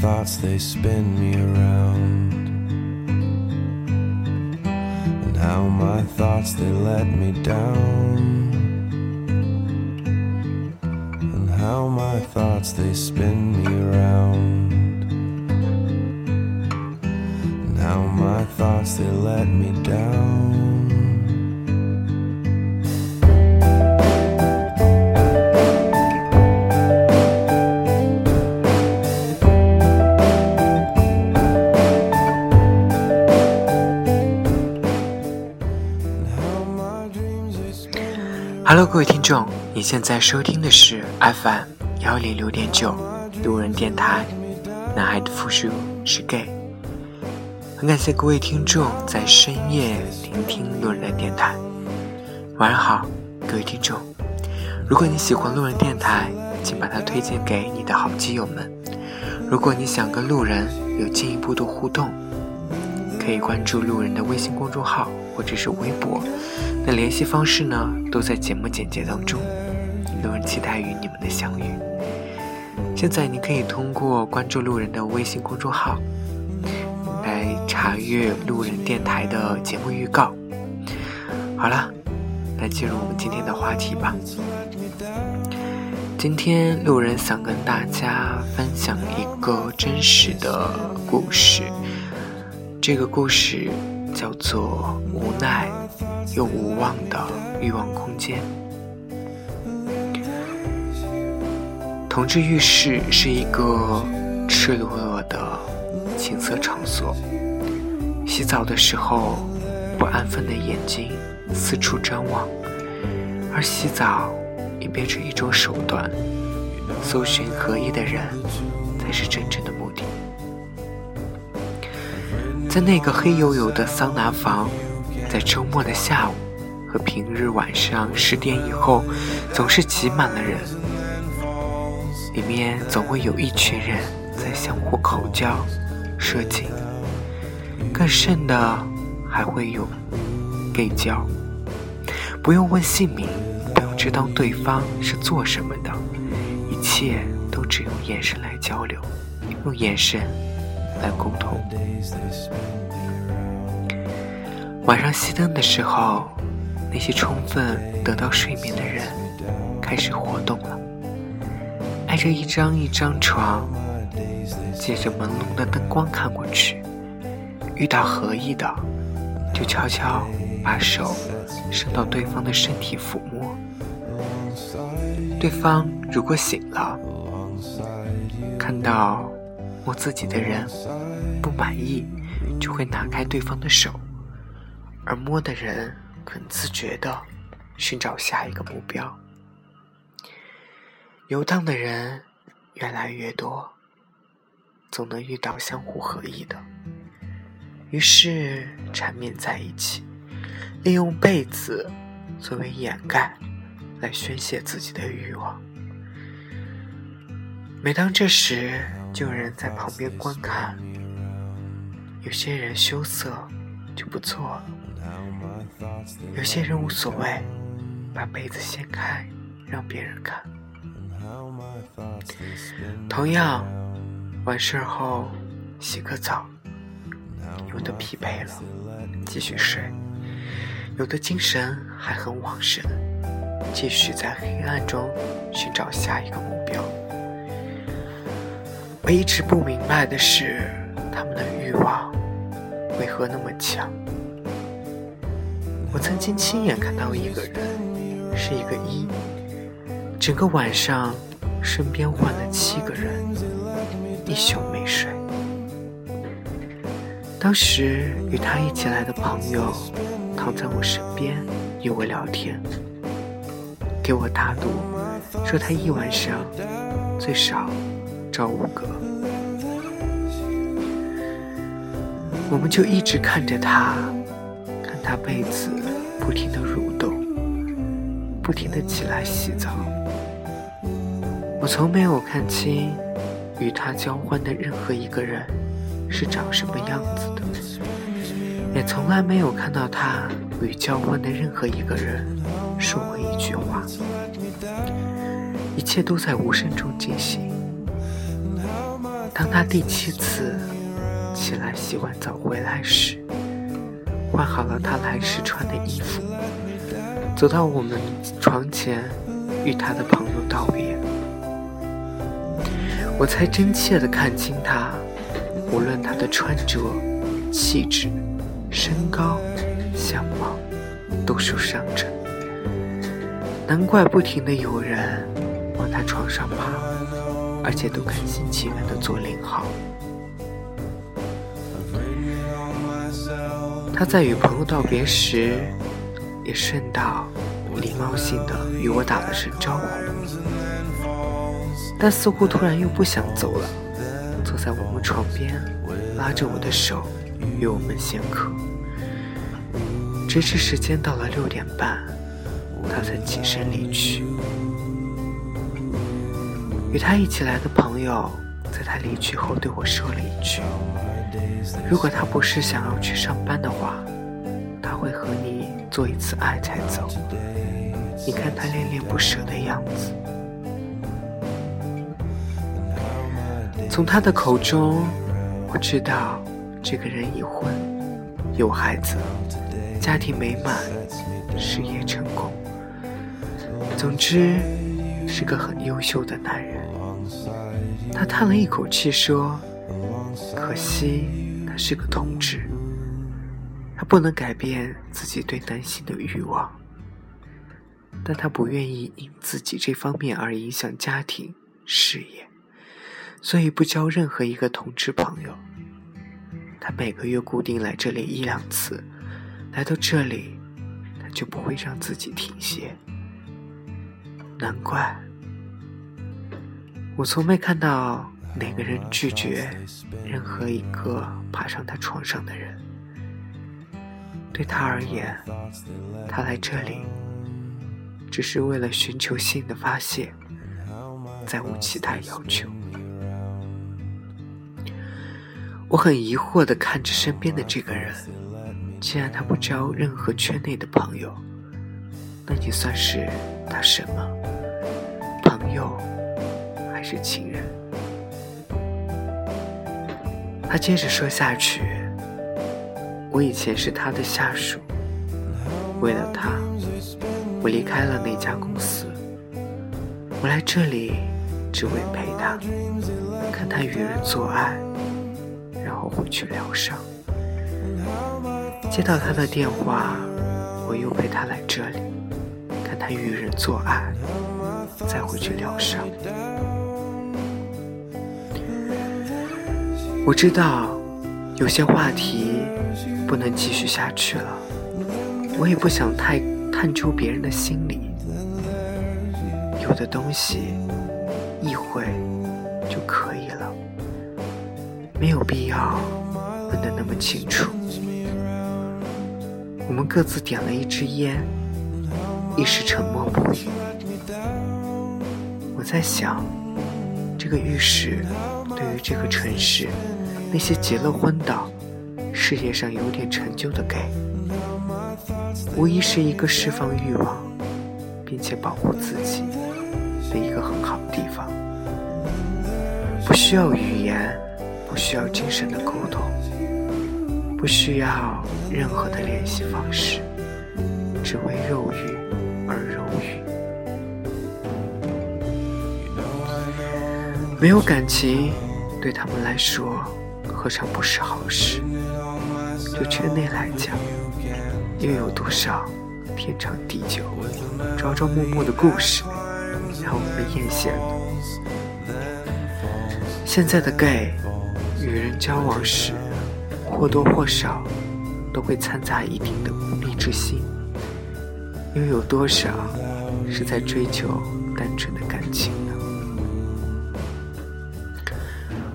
thoughts they spin me around. And how my thoughts they let me down. And how my thoughts they spin me around. And how my thoughts they let me down. Hello，各位听众，你现在收听的是 FM 幺零六点九路人电台。男孩的复数是 gay。很感谢各位听众在深夜聆听路人电台。晚上好，各位听众。如果你喜欢路人电台，请把它推荐给你的好基友们。如果你想跟路人有进一步的互动，可以关注路人的微信公众号或者是微博。那联系方式呢，都在节目简介当中。路人期待与你们的相遇。现在你可以通过关注路人的微信公众号来查阅路人电台的节目预告。好了，来进入我们今天的话题吧。今天路人想跟大家分享一个真实的故事，这个故事叫做《无奈又无望的欲望空间》。同志浴室是一个赤裸裸的情色场所。洗澡的时候，不安分的眼睛四处张望，而洗澡也变成一种手段。搜寻合一的人，才是真正的。在那个黑黝黝的桑拿房，在周末的下午和平日晚上十点以后，总是挤满了人。里面总会有一群人在相互口交、射精，更甚的还会有 gay 交。不用问姓名，不用知道对方是做什么的，一切都只用眼神来交流，用眼神来沟通。晚上熄灯的时候，那些充分得到睡眠的人开始活动了。挨着一张一张床，借着朦胧的灯光看过去，遇到合意的，就悄悄把手伸到对方的身体抚摸。对方如果醒了，看到摸自己的人不满意，就会拿开对方的手，而摸的人很自觉地寻找下一个目标。游荡的人越来越多，总能遇到相互合意的，于是缠绵在一起，利用被子作为掩盖，来宣泄自己的欲望。每当这时，就有人在旁边观看，有些人羞涩就不做了，有些人无所谓，把被子掀开让别人看。同样，完事后洗个澡，有的疲惫了继续睡，有的精神还很旺盛，继续在黑暗中寻找下一个目标。我一直不明白的是，他们的欲望为何那么强？我曾经亲眼看到一个人，是一个一，整个晚上。身边换了七个人，一宿没睡。当时与他一起来的朋友躺在我身边与我聊天，给我打赌，说他一晚上最少找五个。我们就一直看着他，看他被子不停的蠕动，不停的起来洗澡。我从没有看清与他交欢的任何一个人是长什么样子的，也从来没有看到他与交欢的任何一个人说过一句话。一切都在无声中进行。当他第七次起来洗完澡回来时，换好了他来时穿的衣服，走到我们床前，与他的朋友道别，我才真切地看清他，无论他的穿着、气质、身高、相貌，都属上乘。难怪不停的有人往他床上爬，而且都甘心情愿的做零号。他在与朋友道别时，也顺道礼貌性的与我打了声招呼，但似乎突然又不想走了，坐在我们床边，拉着我的手与我们闲嗑，直至时间到了六点半，他才起身离去。与他一起来的朋友，在他离去后对我说了一句。如果他不是想要去上班的话，他会和你做一次爱才走。你看他恋恋不舍的样子。从他的口中，我知道这个人已婚，有孩子，家庭美满，事业成功。总之，是个很优秀的男人。他叹了一口气说。可惜他是个同志，他不能改变自己对男性的欲望，但他不愿意因自己这方面而影响家庭事业，所以不交任何一个同志朋友。他每个月固定来这里一两次，来到这里，他就不会让自己停歇。难怪，我从没看到。哪个人拒绝任何一个爬上他床上的人？对他而言，他来这里只是为了寻求性的发泄，再无其他要求。我很疑惑的看着身边的这个人，既然他不交任何圈内的朋友，那你算是他什么？还是情人？他接着说下去：“我以前是他的下属，为了他，我离开了那家公司。我来这里只为陪他，看他与人做爱，然后回去疗伤。接到他的电话，我又陪他来这里，看他与人做爱，再回去疗伤。”我知道有些话题不能继续下去了，我也不想太探究别人的心理。有的东西一回就可以了，没有必要问得那么清楚。我们各自点了一支烟，一时沉默不语。我在想，这个浴室。对于这个城市，那些结了婚的、事业上有点成就的 gay，无疑是一个释放欲望，并且保护自己的一个很好的地方。不需要语言，不需要精神的沟通，不需要任何的联系方式，只为肉欲而肉欲。没有感情。对他们来说，何尝不是好事？就圈内来讲，又有多少天长地久、朝朝暮暮的故事让我们艳羡呢？现在的 gay 与人交往时，或多或少都会掺杂一定的功利之心，又有多少是在追求单纯的感情？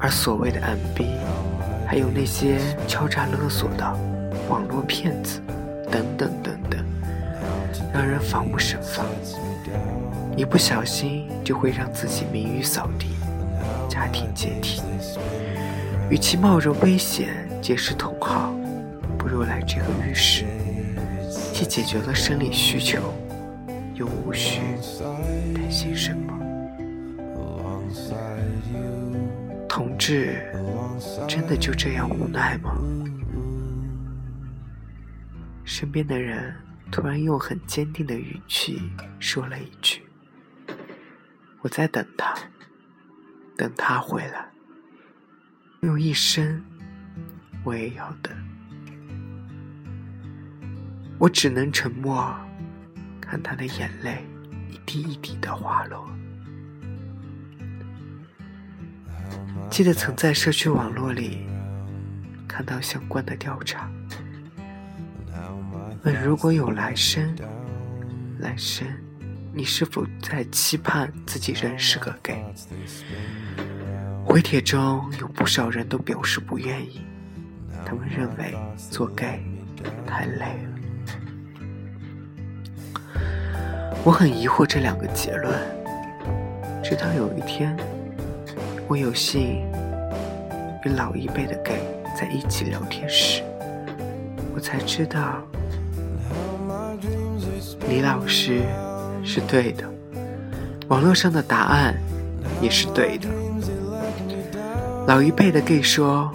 而所谓的 MB，还有那些敲诈勒索的网络骗子，等等等等，让人防不胜防。一不小心就会让自己名誉扫地，家庭解体。与其冒着危险结识同好，不如来这个浴室，既解决了生理需求，又无需担心什么。同志。真的就这样无奈吗？身边的人突然用很坚定的语气说了一句：“我在等他，等他回来。”用一生，我也要等。我只能沉默，看他的眼泪一滴一滴的滑落。记得曾在社区网络里看到相关的调查，问如果有来生，来生你是否在期盼自己仍是个 gay？回帖中有不少人都表示不愿意，他们认为做 gay 太累了。我很疑惑这两个结论，直到有一天。我有幸与老一辈的 gay 在一起聊天时，我才知道李老师是对的，网络上的答案也是对的。老一辈的 gay 说，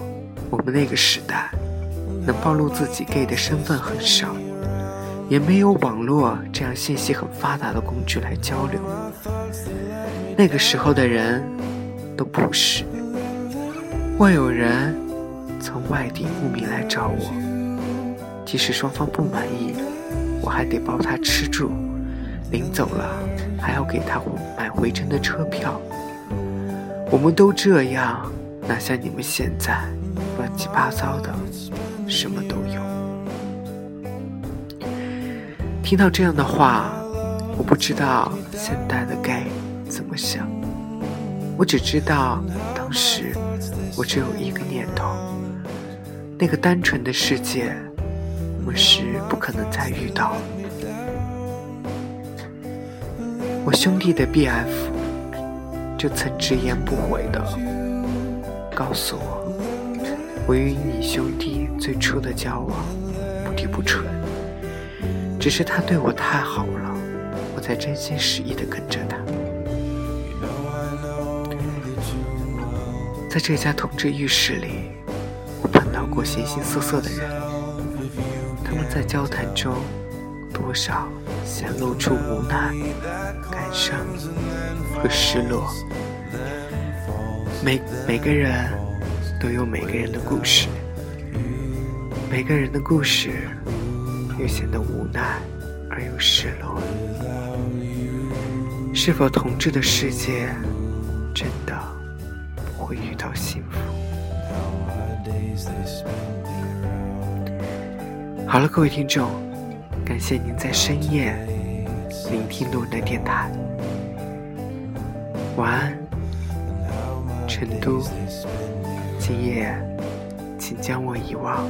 我们那个时代能暴露自己 gay 的身份很少，也没有网络这样信息很发达的工具来交流。那个时候的人。都不是。万有人从外地慕名来找我，即使双方不满意，我还得包他吃住，临走了还要给他买回程的车票。我们都这样，哪像你们现在乱七八糟的，什么都有。听到这样的话，我不知道现代的该怎么想。我只知道，当时我只有一个念头：那个单纯的世界，我们是不可能再遇到。我兄弟的 BF 就曾直言不讳的告诉我，我与你兄弟最初的交往不低不纯，只是他对我太好了，我才真心实意的跟着他。在这家同志浴室里，我碰到过形形色色的人，他们在交谈中，多少显露出无奈、感伤和失落。每每个人都有每个人的故事，每个人的故事又显得无奈而又失落。是否同志的世界真的？会遇到幸福。好了，各位听众，感谢您在深夜聆听路人的电台。晚安，成都。今夜，请将我遗忘。